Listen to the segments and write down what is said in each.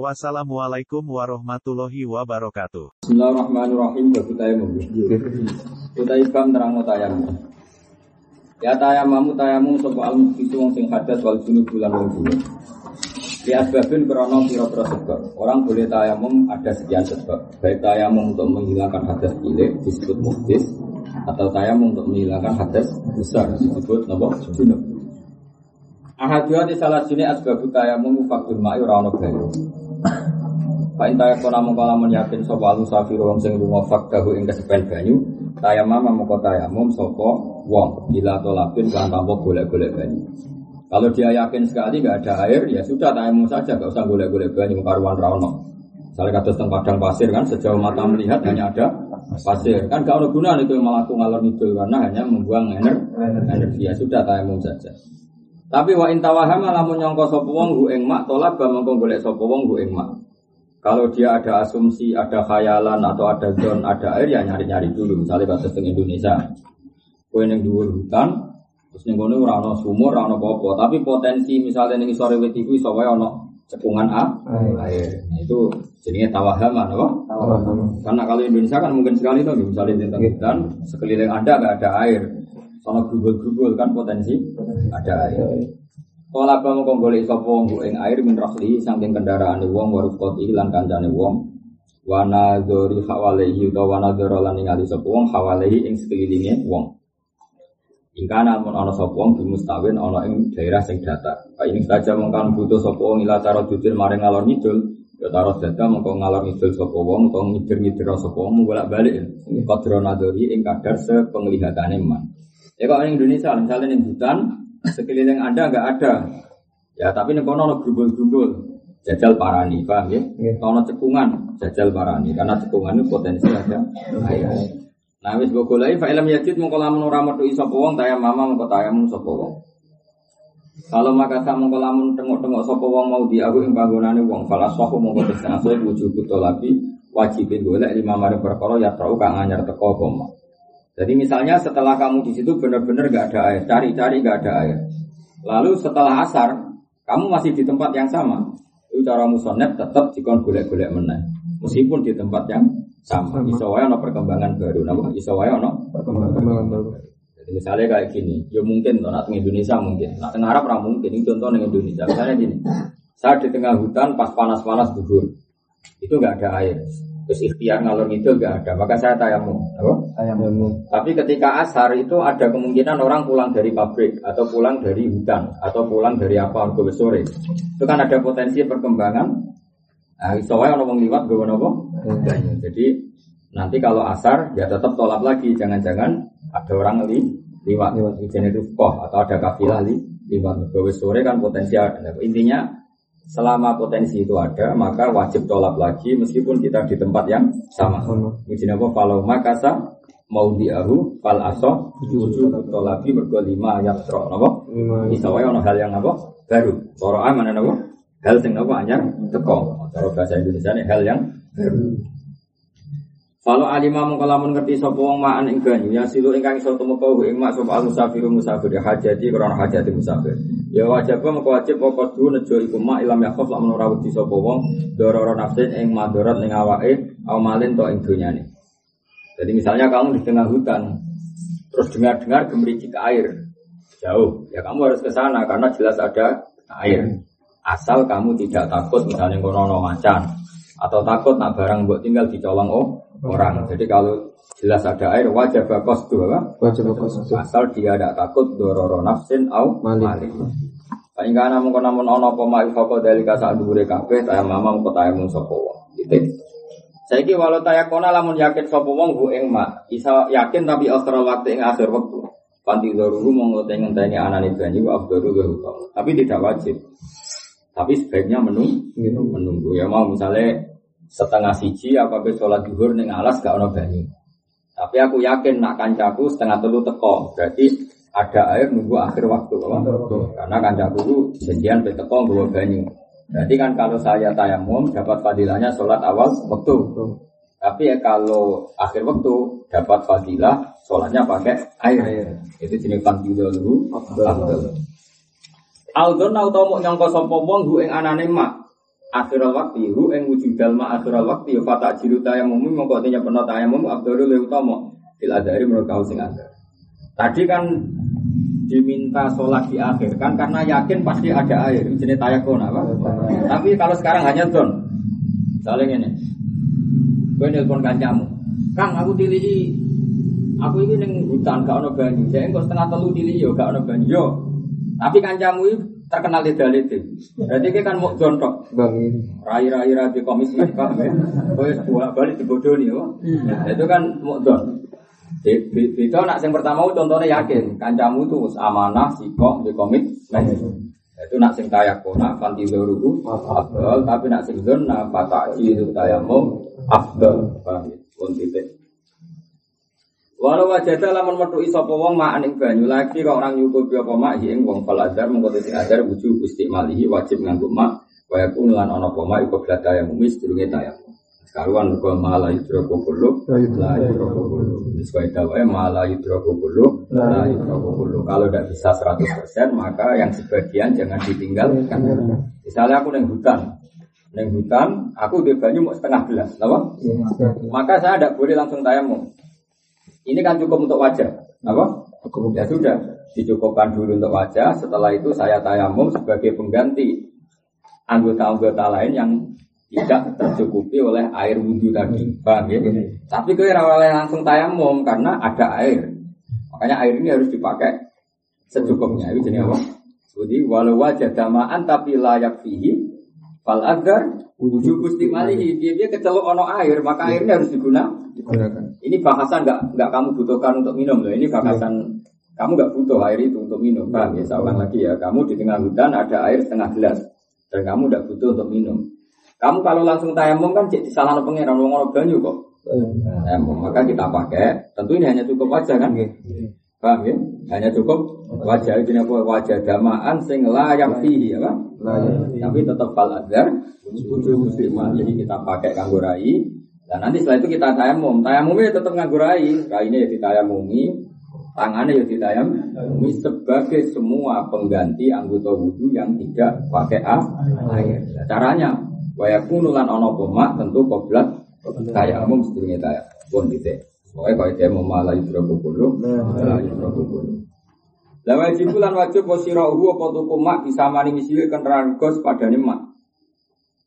Wassalamualaikum warahmatullahi wabarakatuh. Bismillahirrahmanirrahim tayamum. Kita ibam terang tayamum. Ya tayamamu tayamu sapa al mukhisu wong sing hadas wal junub bulan wong junub. Di asbabin krono pira-pira sebab. Orang boleh tayamum ada sekian sebab. Baik tayamum untuk menghilangkan hadas cilik disebut muhdis atau tayamum untuk menghilangkan hadas besar disebut napa junub. Ahadiyah di salah sini asbab tayamum faktul ma'i ora ono banyu. Fa in tayakona mongko lamun yakin sapa alu safir wong sing lunga fakdahu ing kesepen banyu, tayamam mongko tayamum sapa wong bila tolapin kan tanpa golek-golek banyu. Kalau dia yakin sekali nggak ada air, ya sudah tayamum saja, nggak usah golek-golek banyu karuan rawono. Misalnya kata tentang padang pasir kan, sejauh mata melihat hanya ada pasir. Kan gak ada guna itu malah ngalor ngidul karena hanya membuang energi. energi. Ya sudah tayamum saja. Tapi wa intawahama lamun nyongko sapa wong hu ing mak tolak ba mongko golek sapa wong hu ing mak. Kalau dia ada asumsi, ada khayalan atau ada zon, ada air ya nyari-nyari dulu. Misalnya kasus di Indonesia, kue yang dua hutan, terus ning kono ora ana sumur, ora ana apa tapi potensi misalnya ning sore wit iku iso wae ana cekungan a, air. Nah, itu jadinya tawahama, apa? Karena kalau Indonesia kan mungkin sekali tuh, misalnya tentang hutan, sekeliling Anda nggak ada air, Sono grubul-grubul kan potensi ada air. Kala apa mau golek sapa ing air min rahli saking kendaraane wong waruf koti lan kancane wong. Wa nadzuri hawalehi utawa wa nadzura lan ningali sapa wong hawalehi ing sekelilinge wong. Ingkana mun ana sapa wong di mustawin ana ing daerah sing datar. Pak ini saja mengkan butuh sapa wong ila cara jujur maring ngalor ngidul. Ya taruh data mengko ngalor ngidul sapa wong utawa ngidir-ngidir sapa wong bolak-balik. Qadra nadzuri ing kadar sepenglihatane man. Ya kalau Indonesia, misalnya di hutan, sekeliling Anda nggak ada. Ya tapi nih kono grumbul-grumbul, jajal parani, paham ya? Kono cekungan, jajal parani, karena cekungan itu potensi ada. Nah, wis mbok goleki fa ilm yajid mongko lamun ora metu sapa wong taya mama mongko tayamum sapa wong. Kalau maka sama mongko lamun tengok-tengok sapa wong mau di aku ing panggonane wong fala sahu mongko tesna asal wujud lagi wajibin golek lima mari perkara ya tau kang anyar teko koma. Jadi misalnya setelah kamu di situ benar-benar nggak ada air, cari-cari nggak ada air. Lalu setelah asar, kamu masih di tempat yang sama. Itu cara musonet tetap dikon golek-golek menang. Meskipun di tempat yang sama. Isowaya ono perkembangan baru. Nah, isowaya ono perkembangan baru. Jadi misalnya kayak gini, ya mungkin tuh nak Indonesia mungkin, nak tengah Arab mungkin. Ini contoh di Indonesia. Misalnya gini, saya di tengah hutan pas panas-panas gugur, itu nggak ada air. Terus ikhtiar ngalor itu gak ada, maka saya tayamum. Apa? Tayamum. Tapi ketika asar itu ada kemungkinan orang pulang dari pabrik atau pulang dari hutan atau pulang dari apa ke sore. Itu kan ada potensi perkembangan. Nah, soalnya orang liwat gue nopo. Jadi nanti kalau asar ya tetap tolak lagi, jangan-jangan ada orang li, liwat, liwat. itu koh atau ada kafilah li, liwat. Gue sore kan potensi ada. Intinya Selama potensi itu ada, maka wajib tolak lagi meskipun kita di tempat yang sama. Ini apa? Kalau makasa mau diahu fal aso wujud tolabi mergo lima yasro napa? Isawae ono hal yang apa? Baru. Cara aman napa? Hal sing apa anyar teko. Cara bahasa Indonesia ini hal yang baru. Kalau alimah mengkalamun ngerti sapa wong ma'an ing banyu ya silu ingkang iso tumeka ing mak sapa musafir musafir hajati krana hajati musafir. Ya wajib mengko wajib pokok du nejo iku mak ilam yakhaf lak menora wedi sapa wong dororo nafsin ing madarat ning awake au malin to ing donyane. Jadi misalnya kamu di tengah hutan terus dengar-dengar gemericik air jauh, ya kamu harus ke sana karena jelas ada air. Asal kamu tidak takut misalnya kono macan atau takut nak barang buat tinggal dicolong oh orang. Jadi kalau jelas ada air wajib bakos apa? Wajib bakos. Asal dia tidak takut dororo nafsin au malik. Paling kana mung namun ono apa mak foko dari kasa dhuwure kabeh mama mung taya mung sapa wong. Titik. Saiki walau taya kona lamun yakin sapa wong hu ing mak, isa yakin tapi akhir waktu ing akhir waktu. Panti doruru mung ngenteni anane banyu abduru Tapi tidak wajib. Tapi sebaiknya menunggu, menunggu ya mau misalnya setengah siji apa be sholat duhur neng alas gak ono banyu. Tapi aku yakin nak kancaku setengah telu teko. Berarti ada air nunggu akhir waktu. Karena kancaku itu janjian teko bawa banyu. Berarti kan kalau saya tayamum dapat fadilahnya sholat awal waktu. Tapi ya kalau akhir waktu dapat fadilah sholatnya pakai air. Itu jenis fadilah dulu. Aldon tau mau nyongko sopo wong hu ing anane mak. Akhirul waktu hu ing wujudal ma akhirul waktu ya fata jiru tayamum mongko tanya peno tayamum abdul le utama fil adari menurut kau sing ada. Tadi kan diminta sholat di akhir kan karena yakin pasti ada air jenis tayakun apa tapi kalau sekarang hanya don saling ini. Gue nelpon kancamu kang aku tili aku ini neng hutan gak ono banyu. Saya enggak setengah telu tili yo gak ono banyu. Yo tapi kancamu itu terkenal di dalite berarti kita kan mau jontok. Rai rai rai di komis kan gue sebuah balik dibodohi yo itu kan mau don itu nak yang pertama contohnya yakin. Kancamu itu amanah sikok di komit itu nak sing kaya kona fanti doruhu abdul tapi nak sing zona pataki itu tayamu abdul pun titik Walau wajah lamun metu iso wong mak ning banyu lagi kok orang nyukupi apa mak ing wong faladar mengko sing adar wuju gusti malihi wajib nganggo mak kaya kunulan ana apa mak iku bladaya mumis durunge tayamum Karuan kau malah yudroko bulu, lah yudroko bulu. Sesuai dakwah malah yudroko bulu, lah yudroko bulu. Kalau tidak bisa 100% maka yang sebagian jangan ditinggalkan. Misalnya aku neng hutan, neng hutan, aku di banyu mau setengah gelas, apa? Maka saya tidak boleh langsung tayamum. Ini kan cukup untuk wajah, apa? Ya sudah, dicukupkan dulu untuk wajah. Setelah itu saya tayamum sebagai pengganti anggota-anggota lain yang tidak tercukupi oleh air wudhu tadi, paham ya? Tapi kau oleh langsung tayamum karena ada air. Makanya air ini harus dipakai secukupnya. Itu jenis apa? Jadi walau wajah damaan tapi layak fihi fal agar wujud gusti malihi dia dia kecelok ono air maka airnya harus digunakan. Ini bahasan nggak nggak kamu butuhkan untuk minum loh. Ini bahasan kamu nggak butuh air itu untuk minum. Paham ya? Saya ulang lagi ya. Kamu di tengah hutan ada air setengah gelas dan kamu nggak butuh untuk minum. Kamu kalau langsung tayamum kan jadi salah pengiran wong orang banyu kok. Tayamum maka kita pakai. Tentu ini hanya cukup wajah kan? Paham ya? Hanya cukup wajah ini apa wajah damaan sing layak fihi ya kan? Tapi tetap fal adar wujud. Jadi kita pakai kanggo rai. Dan nanti setelah itu kita tayamum. Tayamumnya tetap nganggo rai. Rainya ya ditayamumi. Tangannya ya ditayamumi sebagai semua pengganti anggota wudhu yang tidak pakai air. Caranya Waya kunulan ono pomak tentu koblat tayamum sedurunge tayam pun titik. Pokoknya kalau dia mau malah yudroku bulu, malah yudroku bulu. Lah wajib lan wajib posirahu apa tuku bisa mani kendaraan gos pada mak.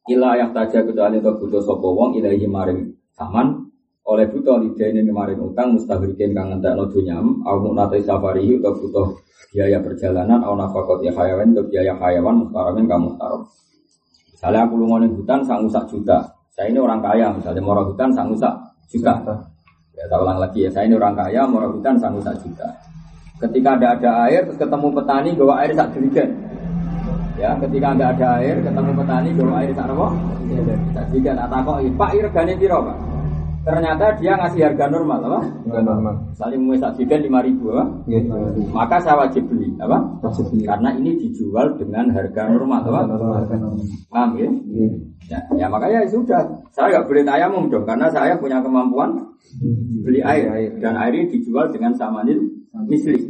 Ila yang taja kecuali to butuh sapa wong ilahi maring saman oleh butuh lidene maring utang mustaghrikin kang ngentekno dunyam au nate safari atau butuh biaya perjalanan au nafakot ya hayawan atau biaya hayawan mustaramin kamu mustaram. Misalnya aku lu di hutan sangu sak juta. Saya ini orang kaya, misalnya mau hutan sangu sak juta. Ya, tak ulang lagi ya, saya ini orang kaya, mau hutan sangu sak juta. Ketika ada ada air, terus ketemu petani bawa air sak jerigen. Ya, ketika nggak ada air, ketemu petani bawa air? Sak jerigen. Atau kok, Pak, regane piro, Pak? Ternyata dia ngasih harga normal, apa? Harga normal. Mau sak jerigen lima ribu, apa? Iya. Maka saya wajib beli, apa? Wajib beli. Karena ini dijual dengan harga normal, apa? Harga normal. Paham ya? Iya. Ya, ya makanya ya sudah. Saya nggak boleh tayamum dong, karena saya punya kemampuan beli air dan air ini dijual dengan samanil misli.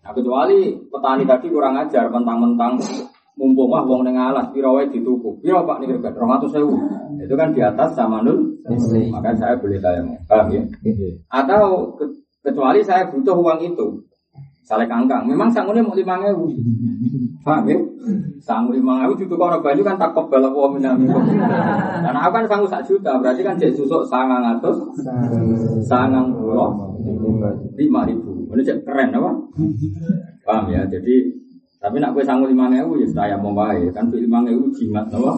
Nah, kecuali petani tadi kurang ajar, mentang-mentang mumpung wah wong ning alas pira wae dituku. Pira Pak niki regat 200.000. Itu kan di atas samanul misli. Maka saya boleh tayamum. Paham ya? Atau ke- kecuali saya butuh uang itu. Saleh kangkang, memang sangune mau lima ewu. Paham ya? Sanggup lima ewu itu kalau banyu kan tak kebal apa minami. Dan aku kan sanggup sak juta, berarti kan jadi susuk sangang atus, sangang pulau, lima ribu. Ini cek keren apa? Paham ya? Jadi tapi nak kue sanggup lima ewu ya saya mau baik kan tuh lima ewu jimat apa?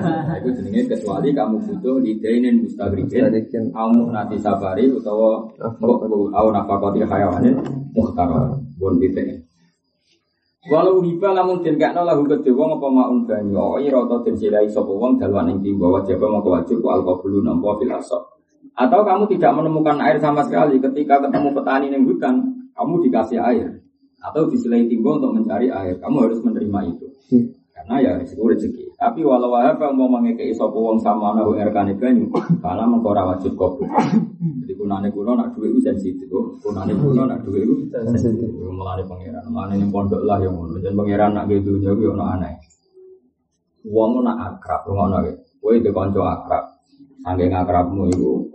Nah, itu jenenge kecuali kamu butuh lidainin Mustagribin. kamu nanti safari utawa au nafakoti hayawanin muhtarar bon titik Walau hiba lamun den kakno lahu kedhe wong apa maun banyu oh ira ta den silai sapa wong dalwan ing timba wajib mongko wajib ku alqabulu nampa fil asab Atau kamu tidak menemukan air sama sekali ketika ketemu petani yang hutan, kamu dikasih air. Atau disilai timbul untuk mencari air, kamu harus menerima itu. Hmm. Karena ya risiko rezeki. Tapi walau apa mau mengekei sopo wong sama nahu erkane banyu, karena mengkora wajib kopi. Jadi kunane kuno nak duit itu sensitif, kunane kuno nak duit itu sensitif. Melani pangeran, melani yang pondok lah yang ngono. Jadi pangeran nak gitu jadi ono aneh. Wong nak akrab, ngono ya. Kowe di konco akrab, Saking akrabmu itu,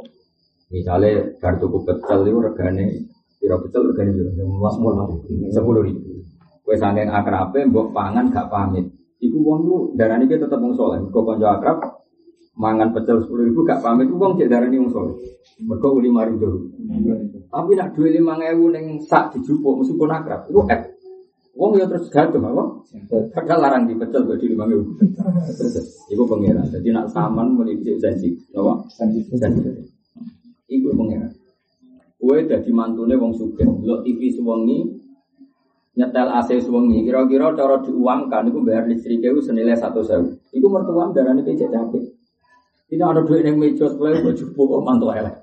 misalnya tuku pecel itu regane, kira pecel regane itu sepuluh ribu. Kue saking akrabnya, mbok pangan gak pamit. Iku uang lu darah ini tetap wong soleh. Kau konco akrab, mangan pecel sepuluh ribu gak pamit, uang cek darah wong soleh. Mereka lima ribu. Tapi nak dua lima ribu neng sak dijupuk meskipun akrab, itu eh Wong ya terus gaduh apa? Padahal larang di pecel kok di lima. Iku pengiran. Jadi nak saman melipik janji, apa? Janji. Iku pengiran. Kue jadi mantune wong suge. Lo TV sewengi nyetel AC sewengi. Kira-kira cara diuangkan, itu bayar listrik itu senilai satu sewu. Iku mertuam darah ini kecil capek. Tidak ada duit yang meja sebelah itu cukup kok mantu elek.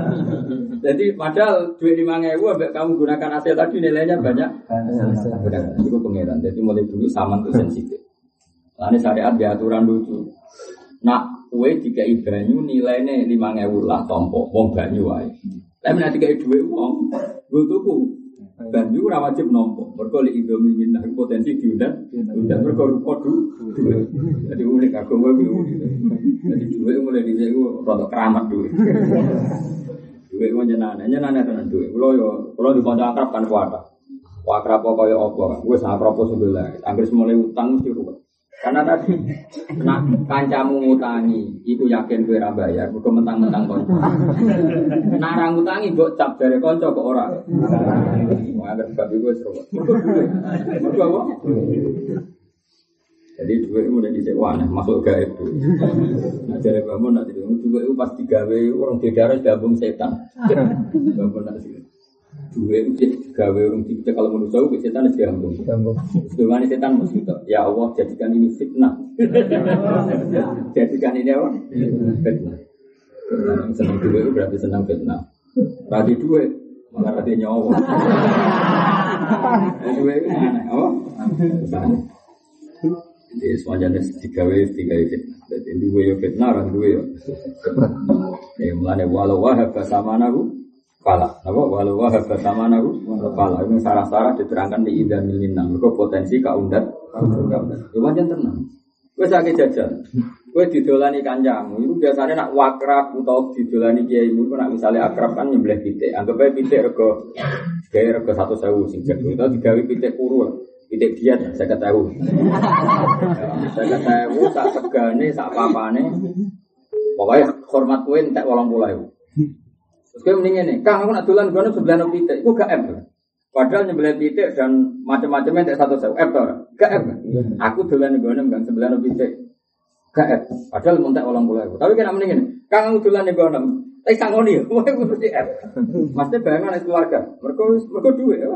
Jadi padahal duit lima ribu, abek kamu gunakan AC tadi nilainya banyak. Itu pengiran. Jadi mulai dulu sama tuh sensitif. Lalu syariat di aturan lucu. Nak kue tiga banyu nilainya lima ribu lah tompo, wong banyu. Tapi nanti kayak duit wong, gue tuku banyu ora wajib nampa. Mergo lek indomie minah potensi diundang, undang mergo rupa du. Jadi unik agama kuwi. Jadi duwe mulai dhisik ku rada keramat duwe. Duwe ku nyenane, nyenane tenan duwe. Kulo yo kulo di kanca akrab kan kuat. Akrab kaya apa? Wis akrab sebelah. Anggere mulai utang mesti ruwet. Karena tadi, nak kancamu ngutangi, itu yakin gue bayar, gue mentang-mentang konco. Nara ngutangi, gue cap konco ke orang. Mau agak sebab gue seru. Mereka apa? Jadi dua itu udah disewa, masuk gaib. Nah, jadi bangun nanti dua itu pas digawe orang di darat gabung setan. Bangun nanti. Dua itu gawe orang tidak kalau menurut saya setan harus diambung. Dengan setan mesti ya Allah jadikan ini fitnah. jadikan ini apa? Fitnah. Yang senang dua itu berarti senang fitnah. Berarti dua malah berarti nyawa. Dua itu aneh, apa? Jadi semuanya tiga w tiga fitnah. Jadi dua ya fitnah, orang dua ya. Ya mulanya walau wahab sama nahu Kala, apa walau wah bersama nahu kala ini sarah-sarah diterangkan di ida milinang. Mereka potensi kaundat, ya macam tenang. Gue sakit jajal, gue didolani kanjamu. Itu biasanya nak wakrab atau didolani kiai itu nak misalnya akrab kan nyembelih pitik. Anggap aja pitik rego, gaya rego satu sewu sing jago. Itu digawe pitik kuru, pitik diet saya ketahui. Saya ketahui sak segane, sak papane. Pokoknya hormat gue entek walang pulau. Terus gue mendingin nih, kang aku nak dolan gue sebelah no pitik, gue gak M. Padahal nyembelih pitik dan macam-macamnya tak satu sewu, F tau gak M. Aku dolan gue kan sebelah no pitik, gak F. Padahal tak ulang pulau. Tapi kan mendingin, kang aku dolan gue gue Eh sangoni, gue mesti F. Maksudnya bayangan keluarga, mereka mereka dua ya.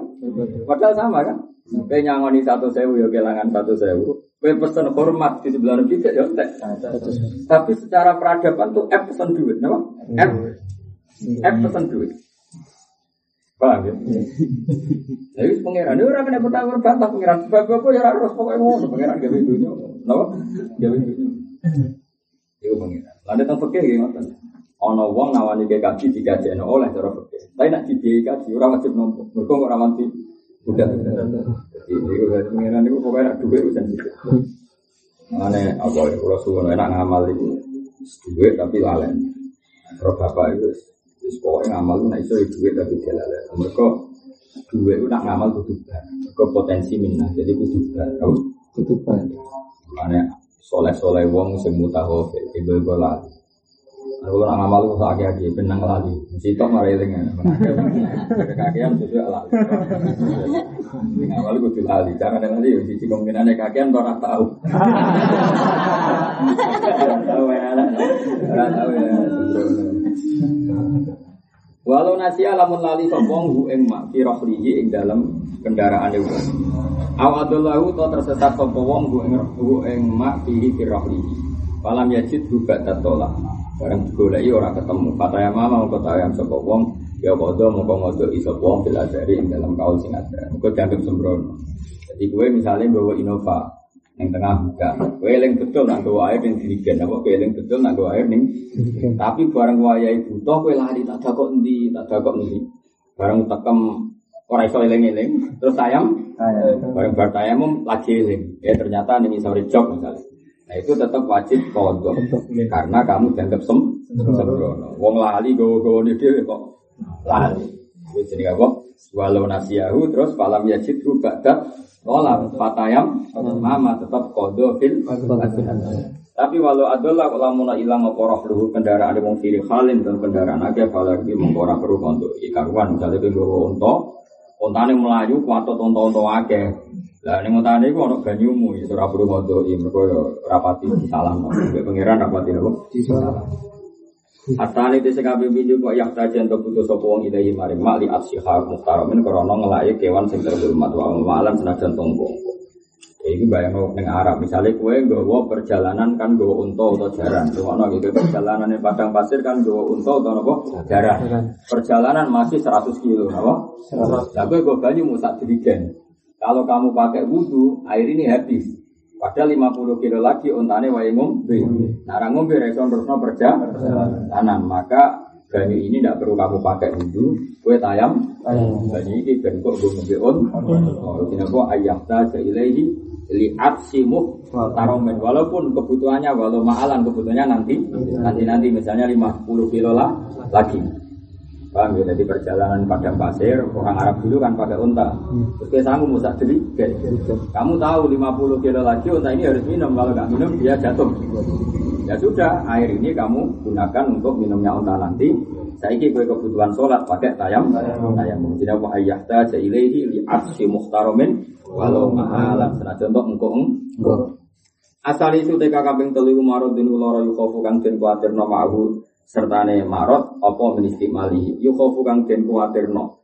Padahal sama kan. Kayak nyangoni satu sewu ya kehilangan satu sewu. Kue pesen hormat di sebelah pitik ya Tapi secara peradaban tuh F pesen duit, apa? F F pesen duit. Paham ya? Jadi pangeran itu orang kena bertanggung bantah pangeran. Sebab apa ya harus pokoknya mau pangeran gak duitnya. Kenapa? Gak duitnya. Itu pangeran. Lalu tentang fakir gimana? Ono wong nawani ke kaji tiga jen oleh cara fakir. Tapi nak dibiayai kaji orang wajib nompo. Mereka nggak rawanti. Udah. Jadi itu pangeran itu pokoknya duit itu sensitif. Mana apa ya? Kalau suruh enak ngamal itu duit tapi lalen. Kalau bapak itu Terus pokoknya ngamal itu nak iso duit tapi jalalan. Mereka duit itu nak ngamal kudu bar. Mereka potensi minah jadi kudu bar. Kau kudu bar. Mana soleh soleh wong sing mutahofil ibu ibu lali. Aku nak ngamal itu tak kaki benang lali. Sitok malah eling. Kakian sesuai lali. Ngamal kudu lali. Jangan lali. Sisi kemungkinannya kakian orang tahu. Tahu ya, tahu ya. Walau nasi alamun lali sopong hu ing mak fi rohlihi ing dalam kendaraan itu. Awadullahu to tersesat sopong wong hu ing hu ing mak fi fi rohlihi. Falam yajid hu ba'da tolak. Barang digoleki ora ketemu. Fataya mama mau kota ayam sapa wong ya kodo mau ngodo iso wong bil ing dalam kaul sing ada. Dianggap sembrono. Jadi gue misalnya bawa Innova yang tengah buka, gue eling betul nak bawa air yang dirigen, apa gue eling betul bawa air ning. Tapi barang gue ayah butuh gue lari tak ada kok endi, tak ada kok endi. Barang tekem ora iso eling-eling, terus ayam, barang bar tayamum lagi eling. Ya ternyata ning iso jok misalnya. Nah itu tetap wajib kodok karena kamu dianggap sem sembrono. Wong lali gowo-gowo dia kok lali. Itu jadi apa? Walau nasiyahu terus falam yajid ba'da Kolam fatayam mama tetap kodo fil tapi walau adalah kalau mau ilang apa roh kendaraan wong kiri halin dan kendaraan aja apalagi mengkora perlu untuk ikaruan. Misalnya ke gue untuk ontane melayu kuat tonton tonton akeh. Lah ning ontane iku ana banyumu ora perlu ngodoki mergo ya rapati salah pangeran rapati apa? Salah Atane te sekabe binju kok yak tajen to putus sapa wong ilahi maring mak li asyiha muhtaramin krana ngelake kewan sing terhormat wa malan senajan tonggo. Ya iki bayang ning Arab, misalnya kue nggawa perjalanan kan nggawa unta atau jaran. Ngono gitu perjalanan di padang pasir kan nggawa unta atau apa? Jaran. Perjalanan masih 100 kilo, apa? 100. Lah kowe nggo banyu musak dirigen. Kalau kamu pakai wudhu, air ini habis. Padahal 50 kilo lagi ontane wae ngombe. Nah, ra ngombe ra iso terusno perjalanan. Maka banyu ini tidak perlu kamu pakai wudhu, kue tayam, banyu ini ben kok gue ngombe on. Oh, kenapa ayam ta ilaihi li aksimu taromen walaupun kebutuhannya walau maalan kebutuhannya nanti nanti nanti misalnya 50 kilo lah lagi Paham ya? Jadi perjalanan padang pasir, orang Arab dulu kan pakai unta. Terus kayak sanggup musak jadi, kamu tahu 50 kilo lagi unta ini harus minum, kalau nggak minum dia jatuh. Ya sudah, air ini kamu gunakan untuk minumnya unta nanti. Saya ini kebutuhan sholat pakai tayam, tayam. Jadi apa ayah ta jailehi li arsy muhtaromin walau mahalan. Senajan untuk engkau Asal itu TK kaping telu marut din ulara yukofu kang den kuatir nama aku sertane marot apa ministimali yukhofu kang den kuwatirno.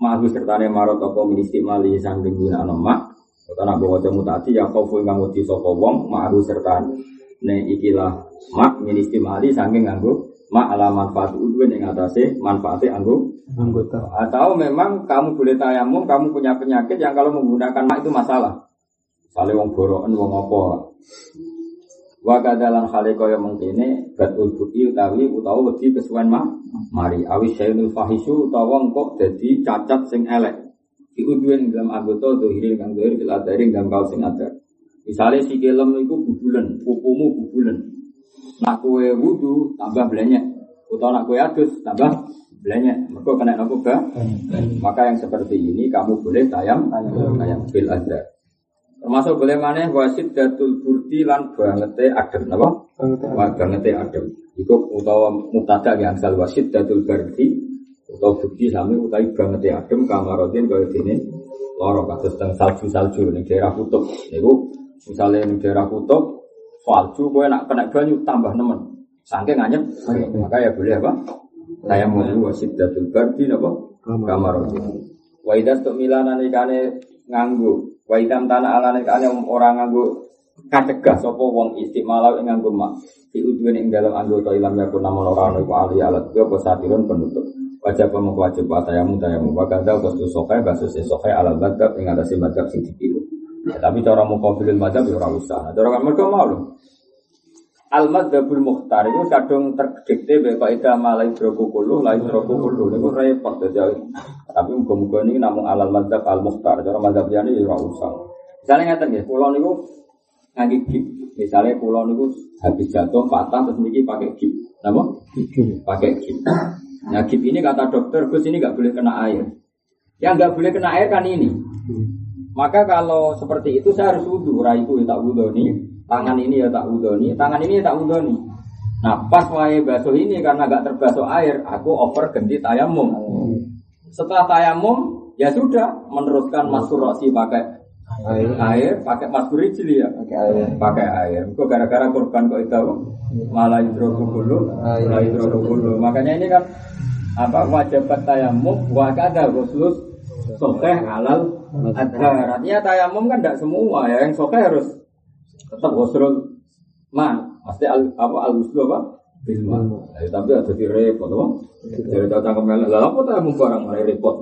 Mahu sertane marot apa ministimali sangking gunakno mak? Nak bawa jamu tadi yang khofu kang wedi sapa wong mahu sertane. Ne ikilah mak ministimali sangking nganggo mak ala manfaat udwen yang atasnya manfaatnya anggo. Anggota. Atau memang kamu boleh tayamum kamu punya penyakit yang kalau menggunakan mak itu masalah? Saling wong boroan wong apa Wa kadalan hale kaya mengkene batul budi utawi utawa wedi kesuwen mah mari awi syai'ul fahisu utawa engko dadi cacat sing elek. Ing dalam anggota dohiri kang dohir fil adari dalam kau sing ada. Misalnya si kelem iku bubulen, pupumu bubulen. Nak kowe wudu tambah belenyek, utawa nak kowe adus tambah belenyek. Mergo kena nopo ga? Maka yang seperti ini kamu boleh tayam tayam fil adar. Termasuk boleh mana wasit datul burdi lan bangete adem, apa? Bangete adem. Iku utawa mutada yang asal wasit datul burdi utawa burdi sami utai bangete adem kamarotin kaya dene loro kados teng salju-salju ning daerah kutub. Niku misalnya ning daerah kutub salju kowe nak kena banyu tambah nemen. Saking anyep, maka ya boleh apa? Saya mau wasit datul burdi apa? Kamarotin. Wa idas tuk milana nikane nganggu Wa idam tanah alane kane orang nganggo kacegah sapa wong istimalau ing nganggo mak. Di udwen ing dalam anggota ilam yakun namun ora ono ali alat yo apa satirun penutup. Wajib pemuk wajib tayamu tayamu wa kadza wasu sokai basus sokai alat madhab ing atase madhab sing dipilu. Ya, tapi cara mukafilul madhab ya ora usah. Nah, cara kan mergo mau lho. Al madhabul mukhtar itu kadung terdikte bae kaidah malai droku kulu, lai droku kulu niku repot dadi. Tapi muga-muga ini namun alal madhab al mukhtar. Cara madhab liyane ya ora usah. Misalnya ngeten nggih, kula niku ngangge gip. Misalnya kula niku habis jatuh patah terus niki pakai gip. Napa? Pakai gip. Nah, gip ini kata dokter, Gus ini nggak boleh kena air. Yang nggak boleh kena air kan ini. Maka kalau seperti itu saya harus wudhu, raiku ya tak wudhu nih tangan ini ya tak udoni, tangan ini ya tak udoni. Nah pas wae basuh ini karena gak terbasuh air, aku over ganti tayamum. Setelah tayamum, ya sudah meneruskan masturbasi pakai air, air pakai masturicil ya, pakai air, pakai air. Kok gara-gara korban kok itu? Malah hidrokubulu, malah hidrokubulu. Makanya ini kan apa wajib tayamum, wakada khusus sokeh halal. Adhar. Artinya tayamum kan tidak semua ya, yang sokeh harus tetap wasrul man pasti al, apa al apa Bilma. Tapi ada di repot, apa? Dari datang ke melek, lah apa tak mau barang mulai repot.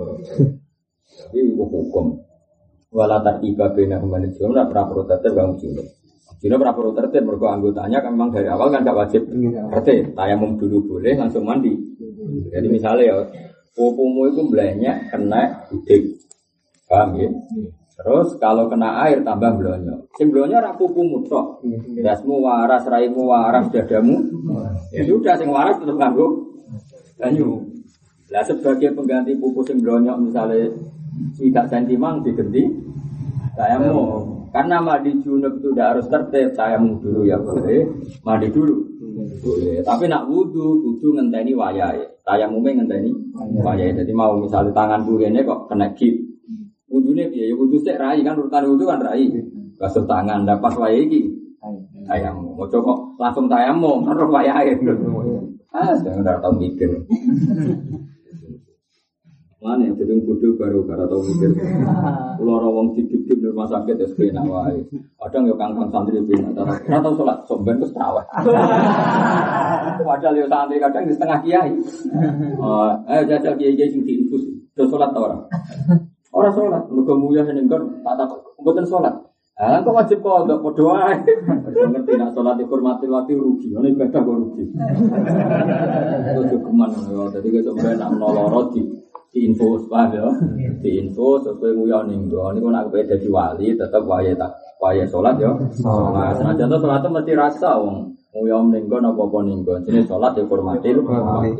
Tapi itu hukum. Wala tartiba bina kembali juga, nak pernah protetif gak mungkin. Cina pernah protetif, mereka anggotanya kan memang dari awal kan gak wajib. Berarti tayamum dulu boleh, langsung mandi. Jadi misalnya ya, pupumu itu belanya kena udik. Paham ya? Terus kalau kena air tambah blonyo. Sing blonyo ora pupumu tok. Dasmu waras, raimu waras, dadamu. Ya sudah sing waras tetap nganggo banyu. Lah sebagai pengganti pupu sing blonyo misalnya tidak sentimang diganti tayamum. Karena mandi junub itu udah harus tertib, tayamum dulu ya boleh, mandi dulu. Boleh. Tapi nak wudhu, wudhu ngenteni wayai. Tayamumnya ngenteni wayai. Jadi mau misalnya tangan ini kok kena gip. Wudhunya dia, ya wudhu sih rai kan urutan wudhu kan rai. Basuh tangan, dapat wayai iki. Tayamum, mau kok langsung tayamum, harus wayai. Ah, saya udah tahu mikir. Mana yang jadi bodoh baru karena tahu mikir. Kalau orang wong hidup di rumah sakit ya sebenarnya wae. Kadang ya kangkang santri bina. Karena tahu sholat somben terus terawih. Padahal ya santri kadang di setengah kiai. Eh jajal kiai kiai sing diinfus. Terus sholat tau orang. Orang sholat. Mereka mulia senengkan. Tak tak kemudian sholat. Ah, kok wajib kok untuk ae. Ngerti nak salat dihormati waktu rugi, ini ibadah kok rugi. Itu cukuman. Dadi kok sampeyan nak noloro di di info paham ya. Di info sesuai nguyon ning go. Niku nak beda di wali tetep wae tak wae salat ya. Nah, senajan to salat mesti rasa wong Nguyom ninggon apa apa ninggon Jadi sholat ya hormati